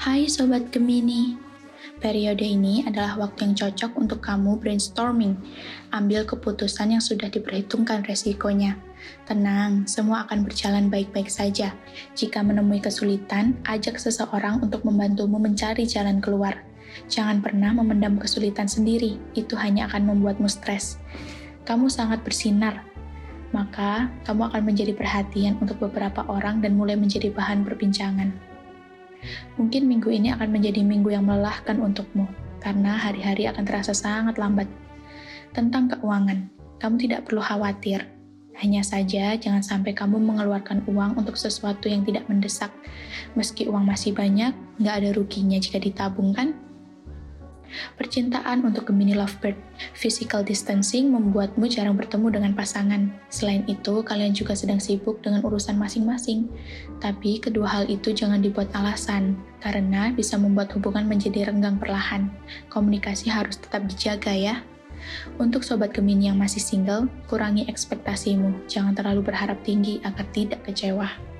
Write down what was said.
Hai Sobat Gemini, periode ini adalah waktu yang cocok untuk kamu brainstorming. Ambil keputusan yang sudah diperhitungkan resikonya. Tenang, semua akan berjalan baik-baik saja. Jika menemui kesulitan, ajak seseorang untuk membantumu mencari jalan keluar. Jangan pernah memendam kesulitan sendiri, itu hanya akan membuatmu stres. Kamu sangat bersinar, maka kamu akan menjadi perhatian untuk beberapa orang dan mulai menjadi bahan perbincangan. Mungkin minggu ini akan menjadi minggu yang melelahkan untukmu, karena hari-hari akan terasa sangat lambat. Tentang keuangan, kamu tidak perlu khawatir. Hanya saja, jangan sampai kamu mengeluarkan uang untuk sesuatu yang tidak mendesak. Meski uang masih banyak, nggak ada ruginya jika ditabung, kan? Percintaan untuk Gemini Lovebird, physical distancing membuatmu jarang bertemu dengan pasangan. Selain itu, kalian juga sedang sibuk dengan urusan masing-masing. Tapi kedua hal itu jangan dibuat alasan, karena bisa membuat hubungan menjadi renggang perlahan. Komunikasi harus tetap dijaga ya. Untuk sobat Gemini yang masih single, kurangi ekspektasimu. Jangan terlalu berharap tinggi agar tidak kecewa.